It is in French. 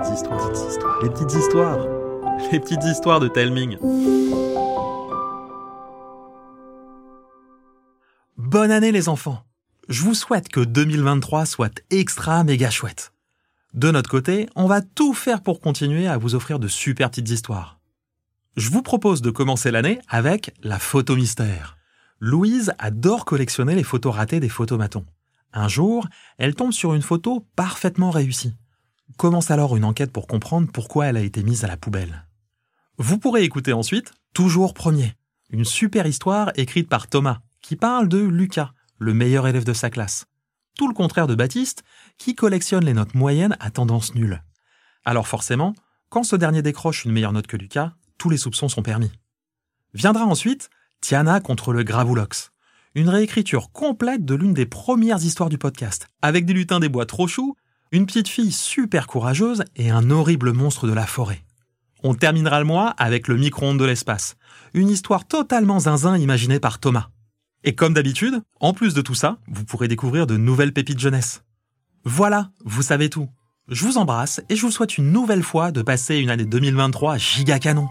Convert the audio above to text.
petites histoires, les petites histoires, les petites histoires de Telming. Bonne année les enfants Je vous souhaite que 2023 soit extra méga chouette. De notre côté, on va tout faire pour continuer à vous offrir de super petites histoires. Je vous propose de commencer l'année avec la photo mystère. Louise adore collectionner les photos ratées des photomatons. Un jour, elle tombe sur une photo parfaitement réussie. Commence alors une enquête pour comprendre pourquoi elle a été mise à la poubelle. Vous pourrez écouter ensuite Toujours premier, une super histoire écrite par Thomas, qui parle de Lucas, le meilleur élève de sa classe. Tout le contraire de Baptiste, qui collectionne les notes moyennes à tendance nulle. Alors forcément, quand ce dernier décroche une meilleure note que Lucas, tous les soupçons sont permis. Viendra ensuite Tiana contre le Gravoulox, une réécriture complète de l'une des premières histoires du podcast, avec des lutins des bois trop choux, une petite fille super courageuse et un horrible monstre de la forêt. On terminera le mois avec le micro-ondes de l'espace, une histoire totalement zinzin imaginée par Thomas. Et comme d'habitude, en plus de tout ça, vous pourrez découvrir de nouvelles pépites jeunesse. Voilà, vous savez tout. Je vous embrasse et je vous souhaite une nouvelle fois de passer une année 2023 giga canon.